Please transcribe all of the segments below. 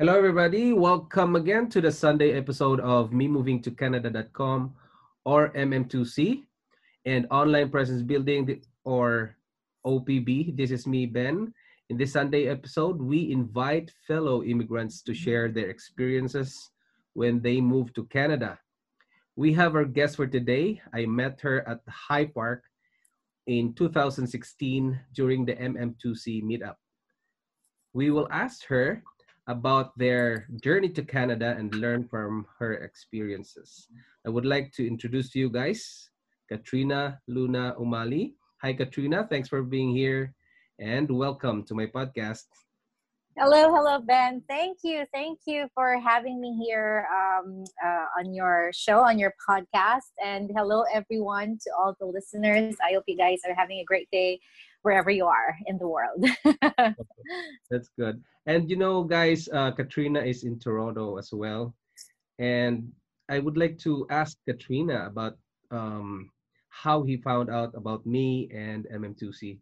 Hello, everybody. Welcome again to the Sunday episode of Me Moving to Canada.com or MM2C and Online Presence Building or OPB. This is me, Ben. In this Sunday episode, we invite fellow immigrants to share their experiences when they move to Canada. We have our guest for today. I met her at High Park in 2016 during the MM2C meetup. We will ask her about their journey to Canada and learn from her experiences. I would like to introduce to you guys Katrina Luna Umali. Hi, Katrina. Thanks for being here and welcome to my podcast. Hello, hello, Ben. Thank you. Thank you for having me here um, uh, on your show, on your podcast. And hello, everyone, to all the listeners. I hope you guys are having a great day wherever you are in the world. That's good. And you know, guys, uh, Katrina is in Toronto as well. And I would like to ask Katrina about um, how he found out about me and MM2C.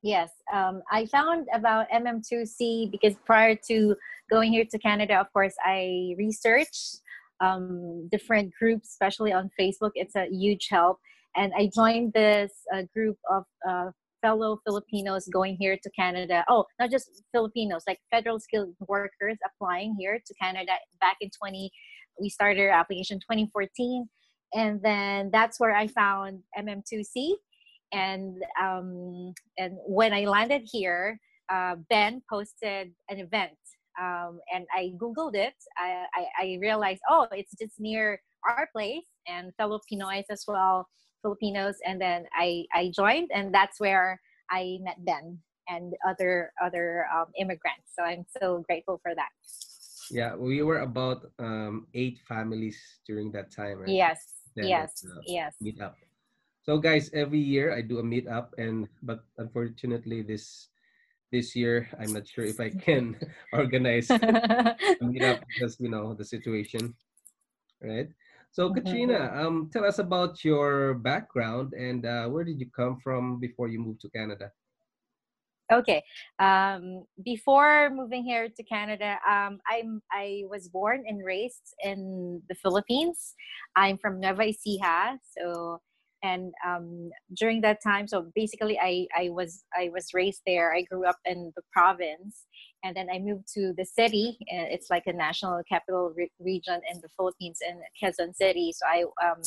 Yes, um, I found about MM2C because prior to going here to Canada, of course, I researched um, different groups, especially on Facebook. It's a huge help. And I joined this uh, group of uh, fellow Filipinos going here to Canada. Oh, not just Filipinos, like federal skilled workers applying here to Canada back in 20. We started our application 2014, and then that's where I found MM2C. And um, and when I landed here, uh, Ben posted an event, um, and I googled it. I, I, I realized, oh, it's just near our place, and fellow Pinoys as well Filipinos, and then I I joined, and that's where I met Ben and other other um, immigrants. So I'm so grateful for that. Yeah, we were about um, eight families during that time, right? Yes, then yes, uh, yes. Meet up. So guys, every year I do a meet up, and but unfortunately this this year I'm not sure if I can organize a meet up because you know the situation, right? So, Katrina, um, tell us about your background and uh, where did you come from before you moved to Canada? Okay. Um, before moving here to Canada, um, I'm I was born and raised in the Philippines. I'm from Nueva Ecija, so and um, during that time so basically I, I was i was raised there. I grew up in the province and then i moved to the city it's like a national capital re- region in the philippines in quezon city. So i um,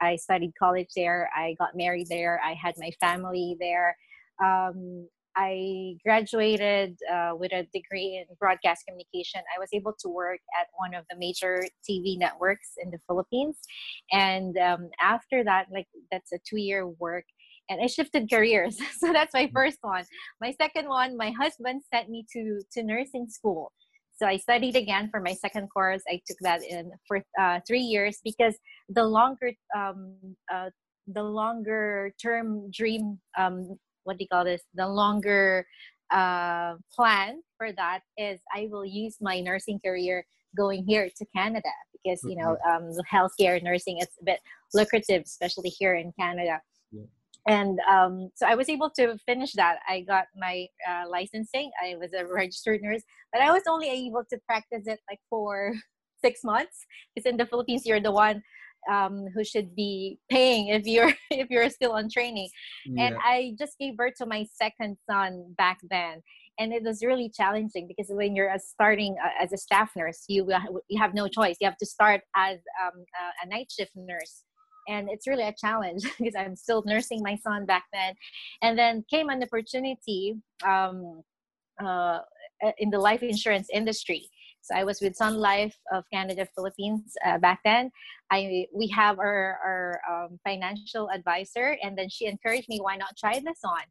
i studied college there. I got married there. I had my family there. Um, I graduated uh, with a degree in broadcast communication. I was able to work at one of the major TV networks in the Philippines. And um, after that, like that's a two year work. And I shifted careers. so that's my first one. My second one, my husband sent me to, to nursing school. So I studied again for my second course. I took that in for uh, three years because the longer um, uh, the longer term dream um, what do you call this the longer uh, plan for that is i will use my nursing career going here to canada because you know mm-hmm. um, healthcare nursing is a bit lucrative especially here in canada yeah. and um, so i was able to finish that i got my uh, licensing i was a registered nurse but i was only able to practice it like for six months because in the philippines you're the one um, who should be paying if you're if you're still on training. Yeah. and i just gave birth to my second son back then. And it was really challenging because when you're starting uh, as a staff nurse you you have no choice. You have to start as um, a night shift nurse. And it's really a challenge because i'm still nursing my son back then. And then came an opportunity um, uh, in the life insurance industry so I was with Sun Life of Canada Philippines uh, back then. I we have our, our um, financial advisor, and then she encouraged me, why not try this on?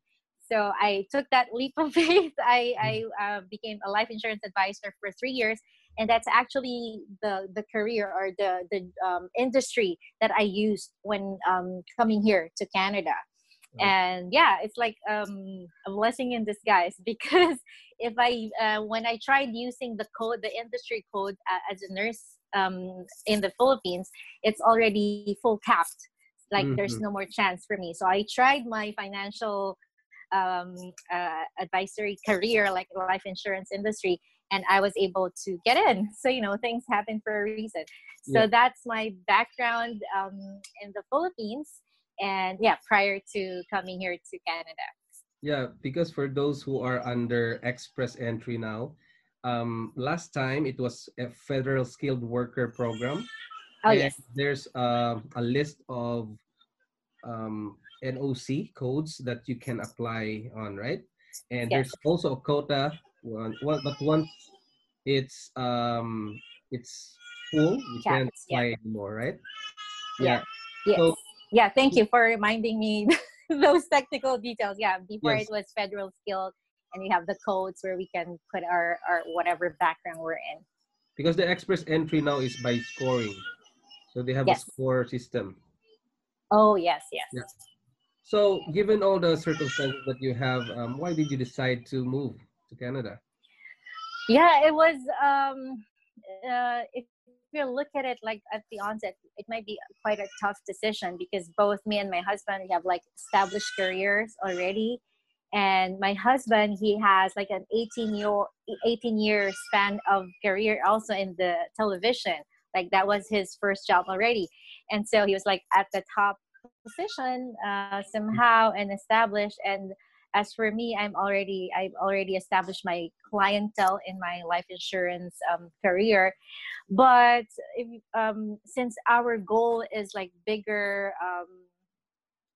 So I took that leap of faith. I, I uh, became a life insurance advisor for three years, and that's actually the the career or the the um, industry that I used when um, coming here to Canada. And yeah, it's like um, a blessing in disguise because if I uh, when I tried using the code, the industry code uh, as a nurse um, in the Philippines, it's already full capped. Like mm-hmm. there's no more chance for me. So I tried my financial um, uh, advisory career, like life insurance industry, and I was able to get in. So you know, things happen for a reason. So yeah. that's my background um, in the Philippines, and yeah, prior to coming here to Canada. Yeah, because for those who are under express entry now, um, last time it was a federal skilled worker program. Oh yes. There's uh, a list of um, NOC codes that you can apply on, right? And yes. there's also a quota. One, well, but once it's um it's full, you yeah, can't apply yeah. anymore, right? Yeah. Yes. So, yeah. Thank you for reminding me those technical details. Yeah. Before yes. it was federal skilled, and we have the codes where we can put our our whatever background we're in. Because the express entry now is by scoring, so they have yes. a score system. Oh yes, yes. Yeah. So, given all the circumstances that you have, um, why did you decide to move to Canada? Yeah, it was. Um, uh, you look at it like at the onset, it might be quite a tough decision because both me and my husband we have like established careers already, and my husband he has like an 18 year 18 year span of career also in the television. Like that was his first job already, and so he was like at the top position uh, somehow and established. And as for me i'm already i've already established my clientele in my life insurance um, career. But if, um, since our goal is like bigger um,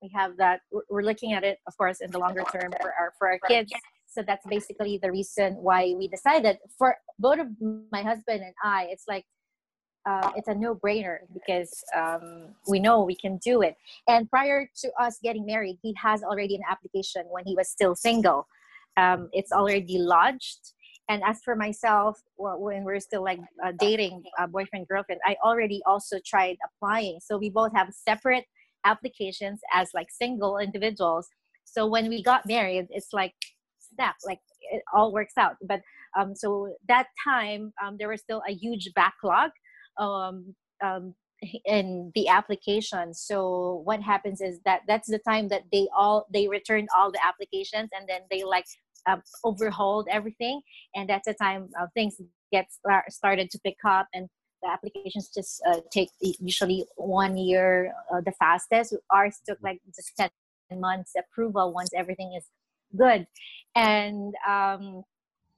we have that we're looking at it of course in the longer term for our for our kids. So that's basically the reason why we decided for both of my husband and i it's like uh, it's a no-brainer because um, we know we can do it. And prior to us getting married, he has already an application when he was still single. Um, it's already lodged. And as for myself, when we're still like uh, dating, uh, boyfriend girlfriend, I already also tried applying. So we both have separate applications as like single individuals. So when we got married, it's like snap, like it all works out. But um, so that time, um, there was still a huge backlog um, um, in the application. So what happens is that that's the time that they all they returned all the applications and then they like uh, overhauled everything. And that's the time uh, things get start, started to pick up and the applications just uh, take usually one year uh, the fastest. Ours took like just 10 months approval once everything is good. And um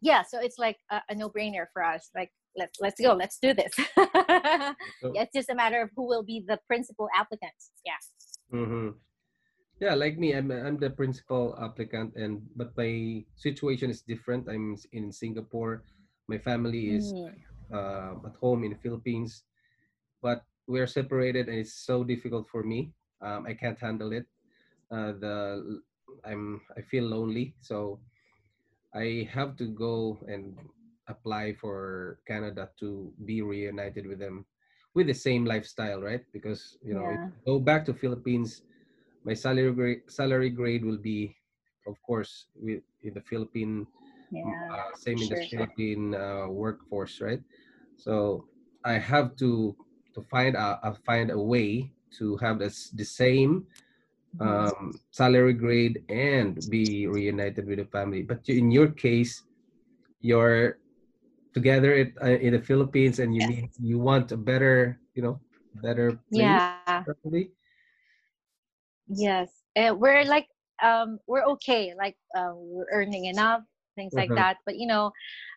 yeah so it's like a, a no-brainer for us. Like let's let's go let's do this. Yeah, it's just a matter of who will be the principal applicant yeah. Mm-hmm. yeah like me I'm, I'm the principal applicant and but my situation is different. I'm in singapore. My family is mm. uh, at home in the philippines but we're separated and it's so difficult for me. Um, i can't handle it. Uh, the i'm i feel lonely so i have to go and apply for Canada to be reunited with them with the same lifestyle, right? Because you know, yeah. go back to Philippines, my salary grade salary grade will be, of course, with in the Philippine, yeah, uh, same sure. in the Philippine uh, workforce, right? So I have to to find a, a find a way to have this the same mm-hmm. um, salary grade and be reunited with the family. But in your case, your together it, uh, in the Philippines and you yeah. need you want a better you know better yeah probably. yes uh, we're like um we're okay like uh, we're earning enough things like uh-huh. that but you know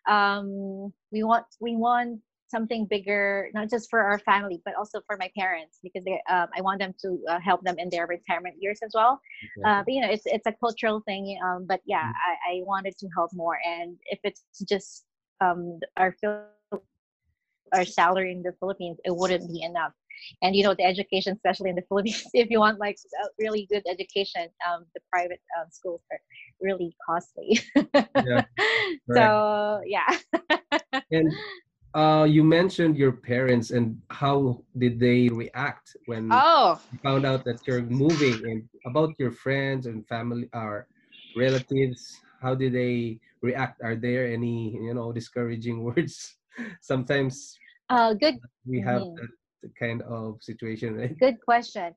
um we want we want something bigger not just for our family but also for my parents because they um, i want them to uh, help them in their retirement years as well okay. uh, but you know it's it's a cultural thing um, but yeah mm-hmm. I, I wanted to help more and if it's just um, our our salary in the Philippines, it wouldn't be enough. And you know, the education, especially in the Philippines, if you want like a really good education, um, the private um, schools are really costly. yeah. Right. So yeah. and uh, you mentioned your parents and how did they react when Oh, you found out that you're moving and about your friends and family or relatives how did they react are there any you know discouraging words sometimes uh, good we have Mhm. that kind of situation right good question.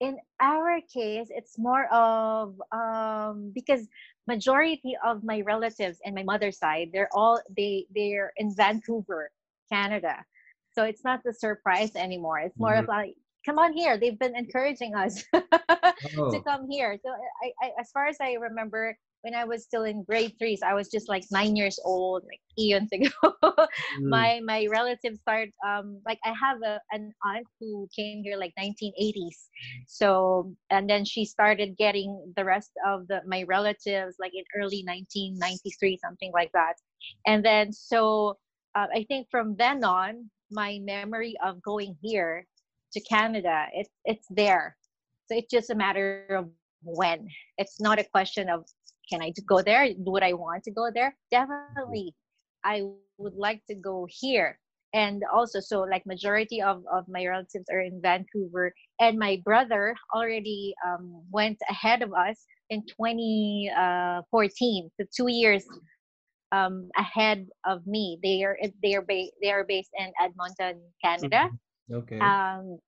In our case, it's more of um, because majority of my relatives and my mother's side, they're all they they're in Vancouver, Canada. So it's not the surprise anymore. It's more of like, come on here. They've been encouraging us to oh come here. So I, I, as far as I remember, when I was still in grade three, so I was just like nine years old, like eons ago. mm, my my relatives started um like I have a an aunt who came here like 1980s. So and then she started getting the rest of the my relatives like in early 1993 something like that. And then so uh, I think from then on my memory of going here to Canada it's it's there. So it's just a matter of when. It's not a question of can I go there? Would I want to go there? Definitely. I would like to go here. And also, so like majority of, of my relatives are in Vancouver, and my brother already um, went ahead of us in 2014, so two years um, ahead of me. They are they are ba- they are based in Edmonton, Canada. okay Um,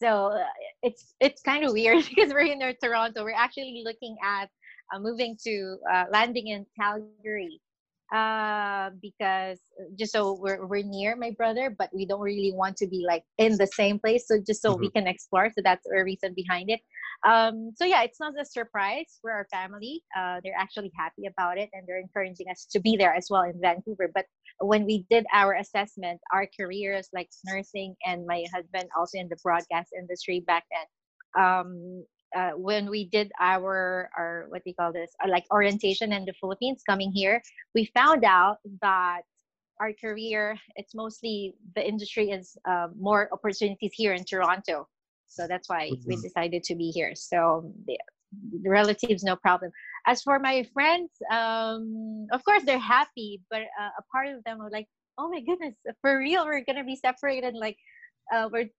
so uh, it's it's kind of weird because we're in Toronto. We're actually looking at uh, moving to uh, landing in Calgary uh, because just so we're we're near my brother, but we don't really want to be like in the same place. So just so we can explore. So that's a reason behind it. Um, so yeah, it's not a surprise for our family. Uh, they're actually happy about it, and they're encouraging us to be there as well in Vancouver. But when we did our assessment, our careers like nursing and my husband also in the broadcast industry back then. Um, uh, when we did our our what do you call this uh, like orientation in the Philippines coming here, we found out that our career it's mostly the industry is uh, more opportunities here in Toronto, so that's why we Mhm. decided to be here. So the, the relatives no problem. As for my friends, um, of course they're happy, but uh, a part of them are like, oh my goodness, for real, we're gonna be separated. Like uh, we're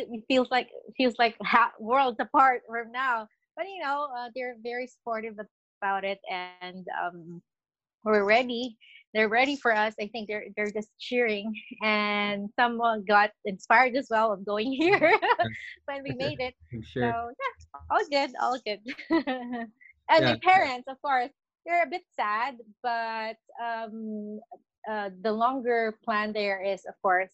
it feels like feels like worlds apart from now. But you know, uh, they're very supportive about it, and um, we're ready. They're ready for us. I think they're they're just cheering, and someone got inspired as well of going here when we made it. i'm So yeah, all good, all good. and Yeah. my parents, of course, they're a bit sad, but um, uh, the longer plan there is, of course,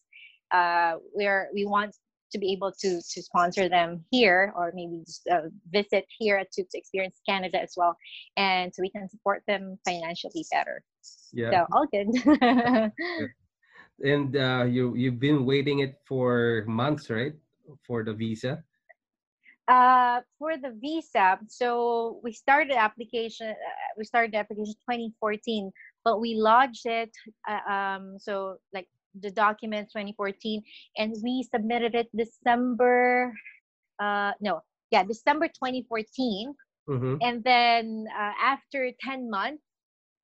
uh, we're we want to be able to to sponsor them here or maybe just uh, visit here to, to experience Canada as well, and so we can support them financially better. yeah So all good. and uh, you you've been waiting it for months right for the visa uh, for the visa, so we started application. Uh, we started the application 2014, but we lodged it. Uh, um, so like the documents 2014, and we submitted it December. Uh, no, yeah, December 2014, mm-hmm. and then uh, after 10 months,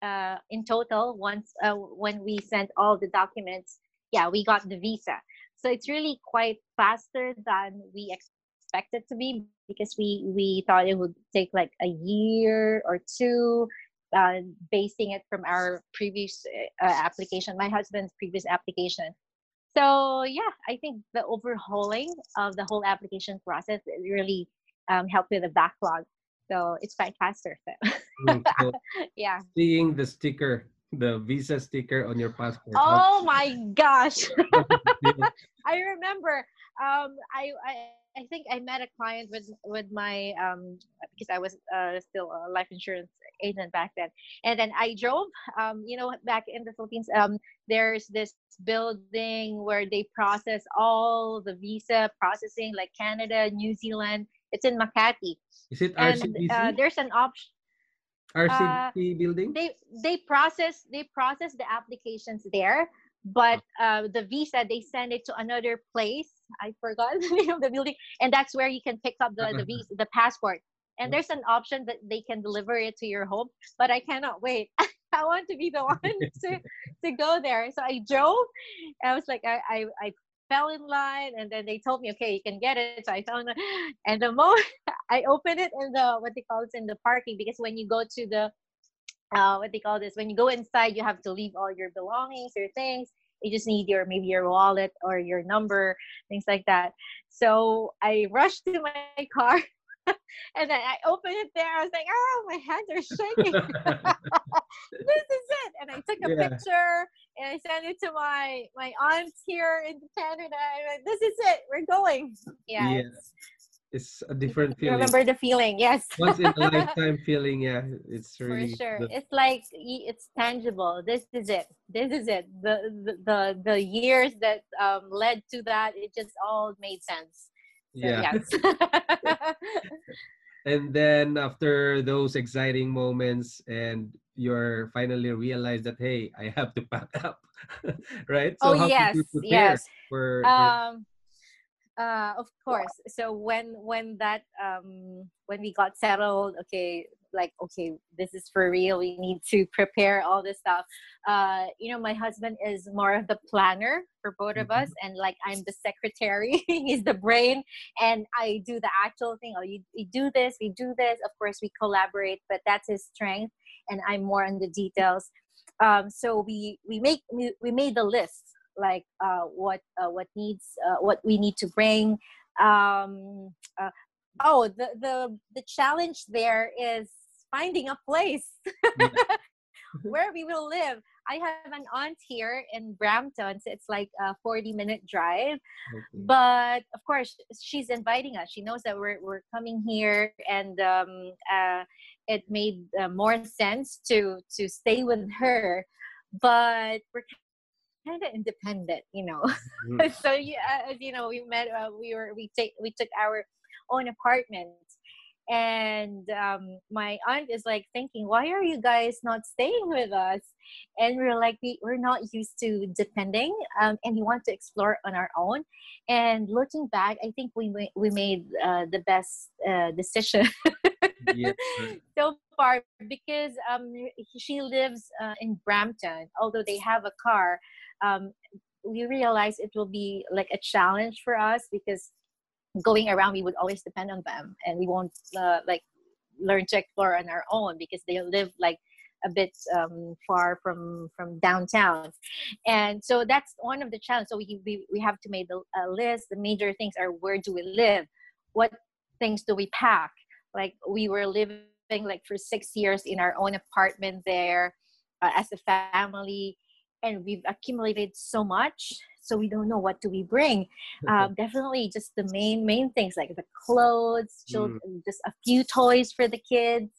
uh, in total, once uh, when we sent all the documents, yeah, we got the visa. So it's really quite faster than we expected to be because we we thought it would take like a year or two, uh, basing it from our previous uh, application, my husband's previous application. So yeah, I think the overhauling of the whole application process really um, helped with the backlog. So it's quite faster. So Mm, yeah. seeing the sticker the visa sticker on your passport Oh my gosh. does it feel? I remember. Um, I, I I think I met a client with with my um because I was uh, still a life insurance agent back then, and then I drove. Um, you know, back in the Philippines, um, there's this building where they process all the visa processing, like Canada, New Zealand. It's in Makati, is it and rcbc uh, there's an option. rcbc building they they process they process the applications there but uh, the visa they send it to another place i forgot the name of the building and that's where you can pick up the the visa the passport and there's an option that they can deliver it to your home but i cannot wait I want to be the one to to go there. So I drove. I was like, I, I, I fell in line, and then they told me, okay, you can get it. So I found it, and the moment I opened it in the what they call it in the parking, because when you go to the uh, what they call this, when you go inside, you have to leave all your belongings, your things. You just need your maybe your wallet or your number, things like that. So I rushed to my car and then I opened it there. I was like, oh, my hands are shaking. this is it. And I took a yeah. picture and I sent it to my my aunts here in Canada. I'm like, this is it. We're going. Yeah. yeah. It's, a different feeling. Remember the feeling, yes. Once in a lifetime feeling, yeah. It's really for sure. The... It's like it's tangible. This is it. This is it. The the the, years that um, led to that, it just all made sense yeah. Yes. and then after those exciting moments and you're finally realize that hey i have to pack up right so oh yes yes for, um uh of course. So when when that um when we got settled okay like okay this is for real we need to prepare all this stuff. Uh you know my husband is more of the planner for both of us mm-hmm. and like i'm the secretary he's the brain and i do the actual thing. Oh you, you do this we do this. Of course we collaborate but that's his strength and i'm more on the details. Um so we we make we, we made the list like uh what uh, what needs uh, what we need to bring um uh, oh the the the challenge there is finding a place where we will live. I have an aunt here in Brampton, so it's like a 40 minute drive. Okay. But of course, she's inviting us. She knows that we're, we're coming here, and um, uh, it made uh, more sense to to stay with her. But we're kind of independent, you know. Mm-hmm. so yeah, as you know, we met. Uh, we were we take we took our own apartment and um, my aunt is like thinking why are you guys not staying with us and we're like we, we're not used to depending um, and we want to explore on our own and looking back i think we we made uh, the best uh, decision so far because um, she lives uh, in brampton although they have a car um, we realized it will be like a challenge for us because going around we would always depend on them and we won't uh, like learn to explore on our own because they live like a bit um, far from from downtown. And so that's one of the challenges so we, we, we have to make a list. The major things are where do we live? What things do we pack? Like we were living like for six years in our own apartment there uh, as a family and we've accumulated so much so we don't know what do we bring. Um, definitely just the main main things like the clothes children, mm. just a few toys for the kids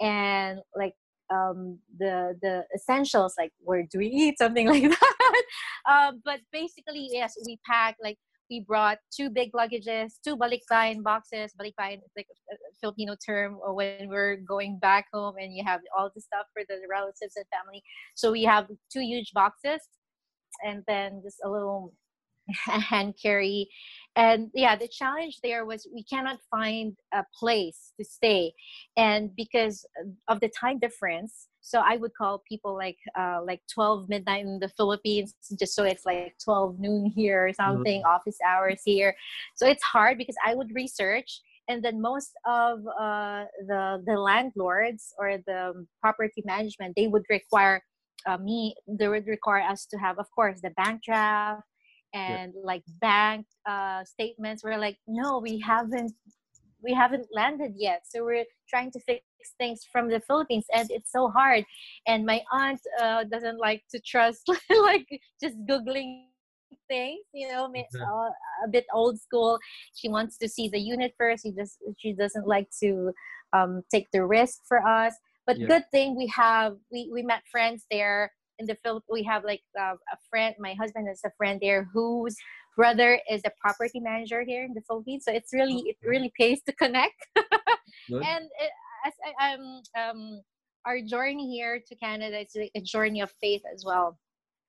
and like um, the the essentials like where do we eat? Something like that. Um, but basically yes we pack like we brought two big luggages, two balikbayan boxes. Balikbayan is like a Filipino term when we're going back home and you have all the stuff for the relatives and family. So we have two huge boxes and then just a little hand carry and yeah the challenge there was we cannot find a place to stay and because of the time difference so i would call people like uh, like 12 midnight in the philippines just so it's like 12 noon here or something mm-hmm. office hours here so it's hard because i would research and then most of uh, the the landlords or the property management they would require uh, me they would require us to have of course the bank draft and yeah. like bank uh, statements. We're like no we haven't we haven't landed yet. So we're trying to fix things from the philippines and it's so hard. And my aunt uh, doesn't like to trust like just googling things you know uh, a bit old school. She wants to see the unit first. She just she doesn't like to um, take the risk for us. But yeah. good thing we have we we met friends there in the Philippines. We have like uh, a friend. My husband is a friend there whose brother is a property manager here in the Philippines. So it's really it really pays to connect. and it, as I, um um our journey here to Canada is a journey of faith as well,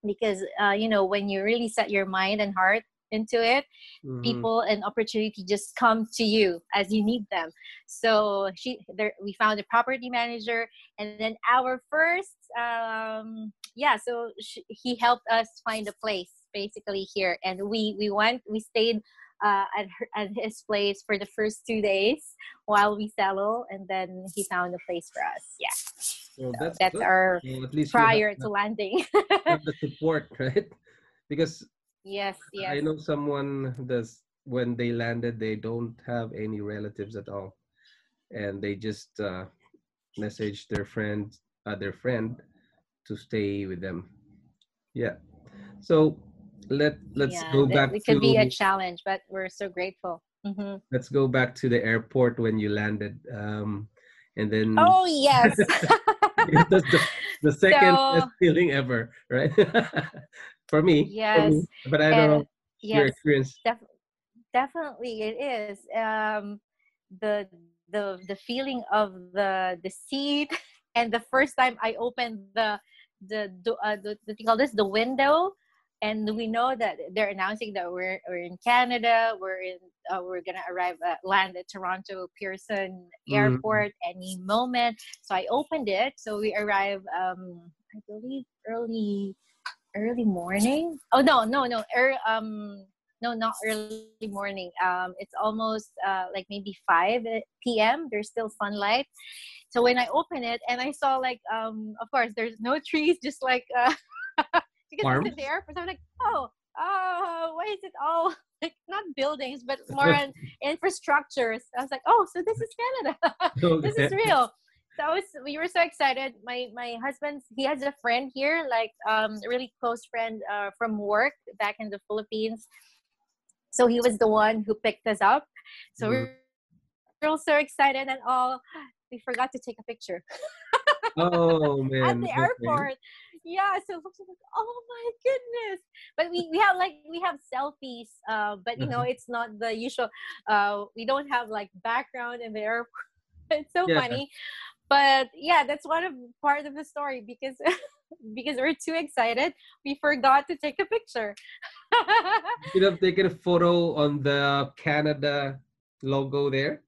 because uh, you know when you really set your mind and heart into it Mhm. people and opportunity just come to you as you need them so she there we found a property manager and then our first um yeah so sh- he helped us find a place basically here and we we went we stayed uh, at, her, at his place for the first two days while we settle and then he found a place for us yeah So so that's good. our So at least prior to landing have the support, right? Because yes yes I know someone that's when they landed, they don't have any relatives at all, and they just uh, message their friend, uh, their friend, to stay with them. Yeah. So let let's yeah, go that- back it to could be a challenge but we're so grateful hmm let's go back to the airport when you landed, um, and then oh yes the, the second best feeling ever, right? for me. for Yes, me. But I don't and know your yes experience. def- definitely it is um the the the feeling of the the seat and the first time i opened the the do- uh, the, the you call this the window and we know that they're announcing that we're, we're in canada we're in uh, we're gonna arrive at land at toronto pearson Mhm. airport any moment so i opened it so we arrive um i believe early early morning? Oh no no no er, um no not early morning. Um it's almost uh like maybe 5 p.m there's still sunlight. So when i open it and i saw like um of course there's no trees just like uh because Farms? it's in the airport so i'm like oh oh why is it all like not buildings but more on infrastructures. I was like oh so this is canada. This is real. So I was, we were so excited. My my husband, he has a friend here, like um, a really close friend uh, from work back in the Philippines. So he was the one who picked us up. So Mhm. we're, we're all so excited and all. We forgot to take a picture Oh man. at the okay. airport. Yeah, so it looks like, oh my goodness. But we, we have like we have selfies, uh, but you know Mhm. it's not the usual. Uh, we don't have like background in the airport. It's so Yeah. funny, but yeah, that's one of part of the story because because we're too excited, we forgot to take a picture. You could have taken a photo on the Canada logo there.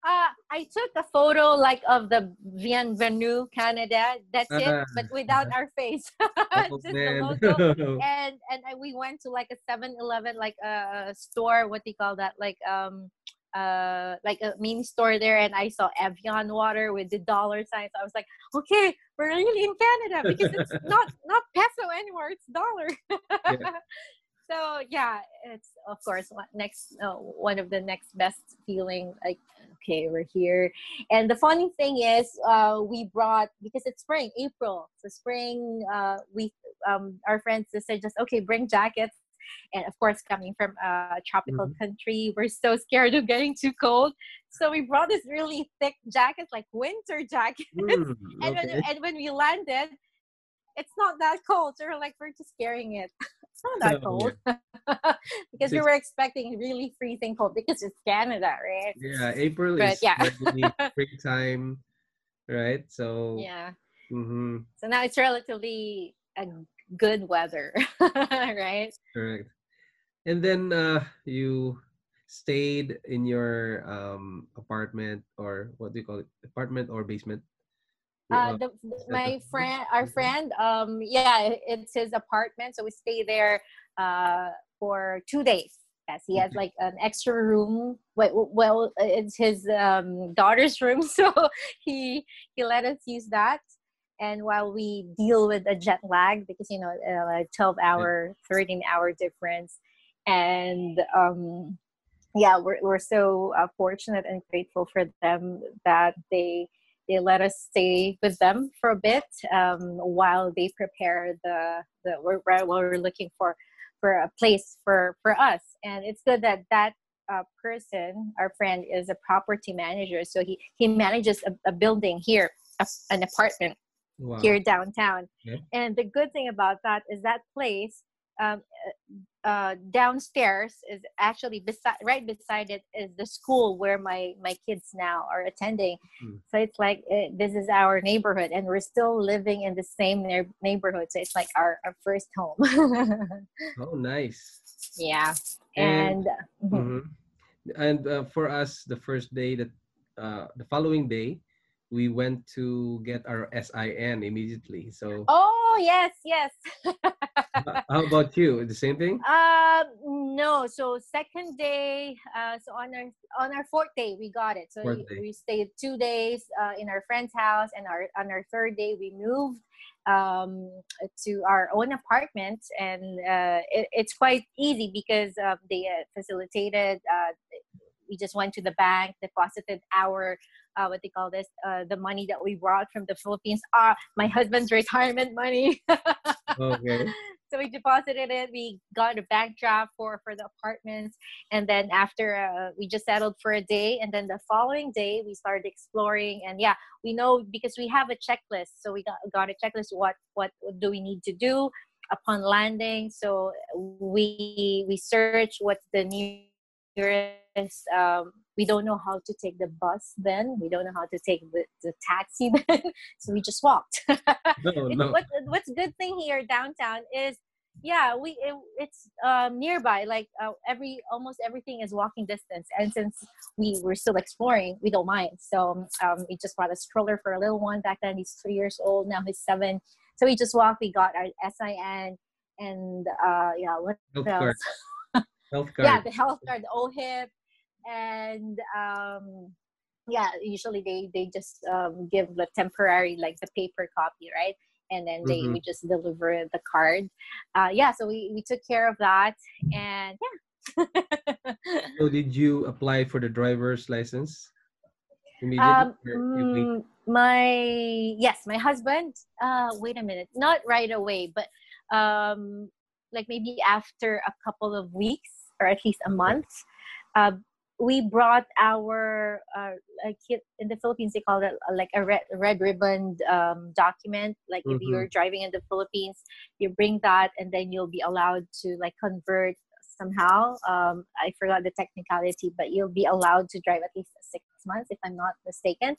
Uh, I took a photo like of the Bienvenue Canada. That's it, Ah, but without our face, Oh, just the logo. and and we went to like a 7-Eleven like a store what do you call that like um uh like a mini store there and I saw Evian water with the dollar signs I was like okay we're really in Canada because it's not not peso anymore it's dollar. So yeah it's of course one- next uh, one of the next best feeling like okay we're here. And the funny thing is uh we brought because it's spring april so spring uh we um our friends just said just okay bring jackets and of course coming from a tropical Mhm. country we're so scared of getting too cold. So we brought this really thick jackets like winter jackets. Hmm, and, when, and when we landed it's not that cold. So we're like we're just carrying it. It's not that cold. Because we were expecting really freezing cold because it's canada right? Yeah, April But is yeah. springtime, right? So yeah. Mhm, so now it's relatively a good weather right correct. And then uh, you stayed in your um, apartment or what do you call it? Apartment or basement? uh, Uh, the, my friend our friend um yeah it's his apartment so we stay there uh for two days yes he has like an extra room well, well it's his um daughter's room so he he let us use that and while we deal with a jet lag because you know uh, 12 hour 13 hour difference. And um yeah we're, we're so uh, fortunate and grateful for them that they they let us stay with them for a bit um, while they prepare the the we're, while we're looking for for a place for for us. And it's good that that uh, person our friend is a property manager. So he he manages a, a building here a, an apartment wow. here downtown. Yeah. And the good thing about that is that place um, uh, downstairs is actually beside right beside it is the school where my my kids now are attending. Hmm. So it's like uh this is our neighborhood, and we're still living in the same neigh- neighborhood. So it's like our, our first home. Oh, nice. Yeah. And- And, mhm. Mhm. And uh, for us, the first day that uh, the following day, we went to get our SIN immediately. So oh yes, yes. how about you? The same thing? Um, no. So second day, uh, so on our on our fourth day we got it. So we- we stayed two days uh, in our friend's house, and our on our third day we moved um, to our own apartment, and uh, it, it's quite easy because um, they uh, facilitated. Uh, we just went to the bank, deposited our uh, what they call this, uh, the money that we brought from the Philippines. Ah, my husband's retirement money. Okay. so we deposited it we got a bank draft for for the apartments and then after uh, we just settled for a day and then the following day we started exploring and yeah we know because we have a checklist so we got, got a checklist what what do we need to do upon landing so we we search what's the nearest um, we don't know how to take the bus then we don't know how to take the, the taxi then so we just walked No, no. what, what's good thing here downtown is yeah we it, it's um, nearby like uh, every almost everything is walking distance and since we were still exploring we don't mind so um, we just brought a stroller for a little one back then he's three years old now he's seven so we just walked we got our sin and uh yeah what Health else card. Health card. yeah the health card the ohip and um yeah usually they they just um, give the temporary like the paper copy right and then they Mhm. we just deliver the card uh yeah so we we took care of that and yeah So did you apply for the driver's license immediately? um or you wait? mm, my yes my husband uh wait a minute not right away but um like maybe after a couple of weeks or at least a month uh, we brought our uh, here in the philippines they call it uh, like a red, red ribbon um, document. Like if Mhm. you're driving in the philippines you bring that and then you'll be allowed to like convert somehow. Um, i forgot the technicality but you'll be allowed to drive at least six months if i'm not mistaken.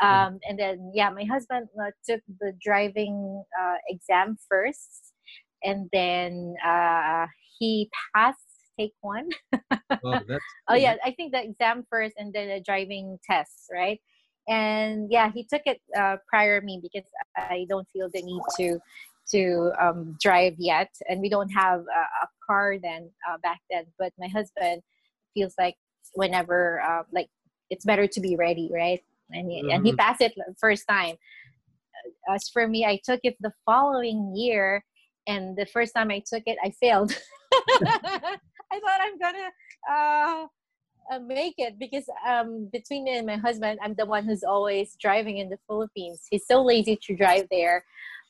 Um, and then yeah my husband uh, took the driving uh, exam first. And then uh, he passed take one? Oh, oh yeah i think the exam first and then the driving test right? And yeah he took it uh, prior me because i don't feel the need to to um, drive yet. And we don't have a, a car then uh, back then but my husband feels like whenever uh, like it's better to be ready right? And he, and he Mhm. passed it first time. As for me i took it the following year and the first time i took it i failed i thought i'm gonna uh, uh, make it because um, between me and my husband, I'm the one who's always driving in the Philippines. He's so lazy to drive there,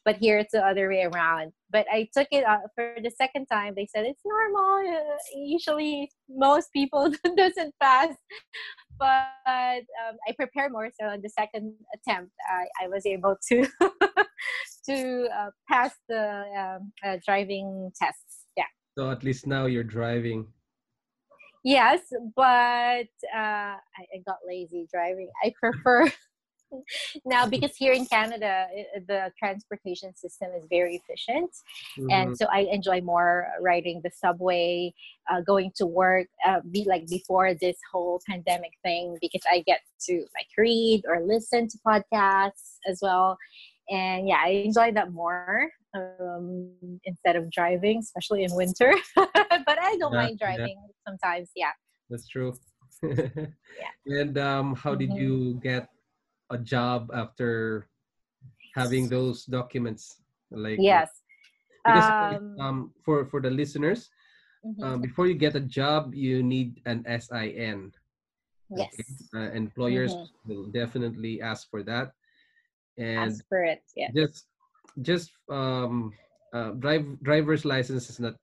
but here it's the other way around. But I took it uh, for the second time. They said it's normal. Uh, usually, most people doesn't pass. But um, I prepared more, so on the second attempt, I, I was able to to uh, pass the um, uh, driving tests. So at least now you're driving. Yes, but uh, I, I got lazy driving. I prefer now because here in Canada, i- the transportation system is very efficient, Mhm. and so I enjoy more riding the subway, uh, going to work. Uh, be like before this whole pandemic thing, because I get to like read or listen to podcasts as well, and yeah, I enjoy that more um, instead of driving, especially in winter. but I don't Yeah, mind yeah. driving sometimes. Yeah. That's true. Yeah. And um, how did Mhm. you get a job after having those documents? Like Yes. because Um, um, for for the listeners, mhm. um, before you get a job, you need an SIN. yes. okay? Uh, employers Mhm. will definitely ask for that, and Ask for it. Yeah. just just um, uh, drive driver's license is not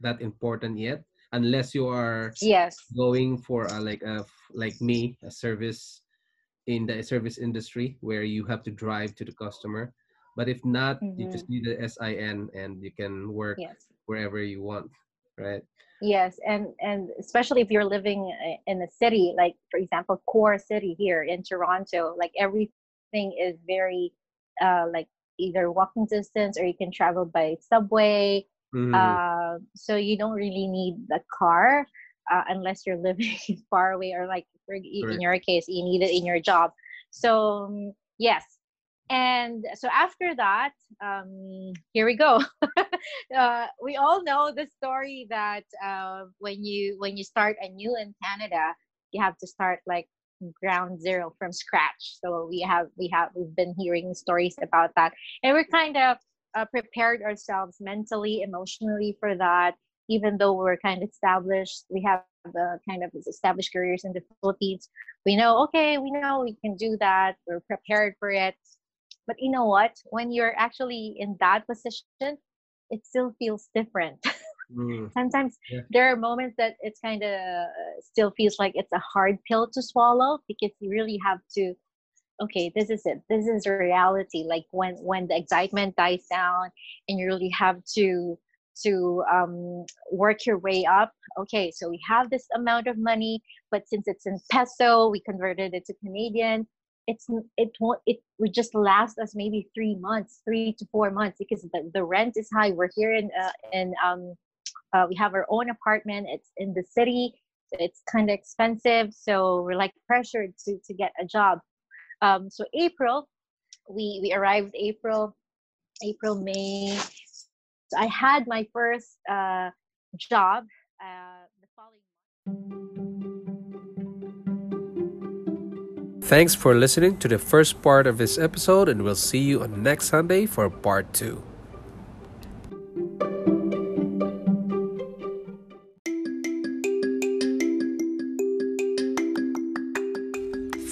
that important yet, unless you are Yes. going for a, like a like me a service in the service industry where you have to drive to the customer but if not you just need the sin and you can work Yes. wherever you want right Yes, and and especially if you're living in a city, like for example, core city here in Toronto, like everything is very, uh, like either walking distance or you can travel by subway. Mm-hmm. Uh, so you don't really need the car uh, unless you're living far away or like in your case you need it in your job. So um, yes, and so after that um, here we go uh, we all know the story that uh, when you when you start anew in canada you have to start like ground zero from scratch. So we have we have we've been hearing stories about that. And we're kind of uh, prepared ourselves mentally emotionally for that. Even though we're kind of established we have the kind of established careers in the philippines we know okay we know we can do that. We're prepared for it. But you know what? When you're actually in that position it still feels different mm. sometimes yeah. there are moments that it's kind of still feels like it's a hard pill to swallow because you really have to okay this is it this is reality like when when the excitement dies down and you really have to to um, work your way up okay so we have this amount of money but since it's in peso we converted it to canadian it's it won't it would just last us maybe three months three to four months because the, the rent is high we're here in uh, in um uh, we have our own apartment. It's in the city. It's kind of expensive so we're like pressured to to get a job. Um so april we we arrived april april may. So i had my first uh job uh the following Thanks for listening to the first part of this episode, and we'll see you on next Sunday for part two.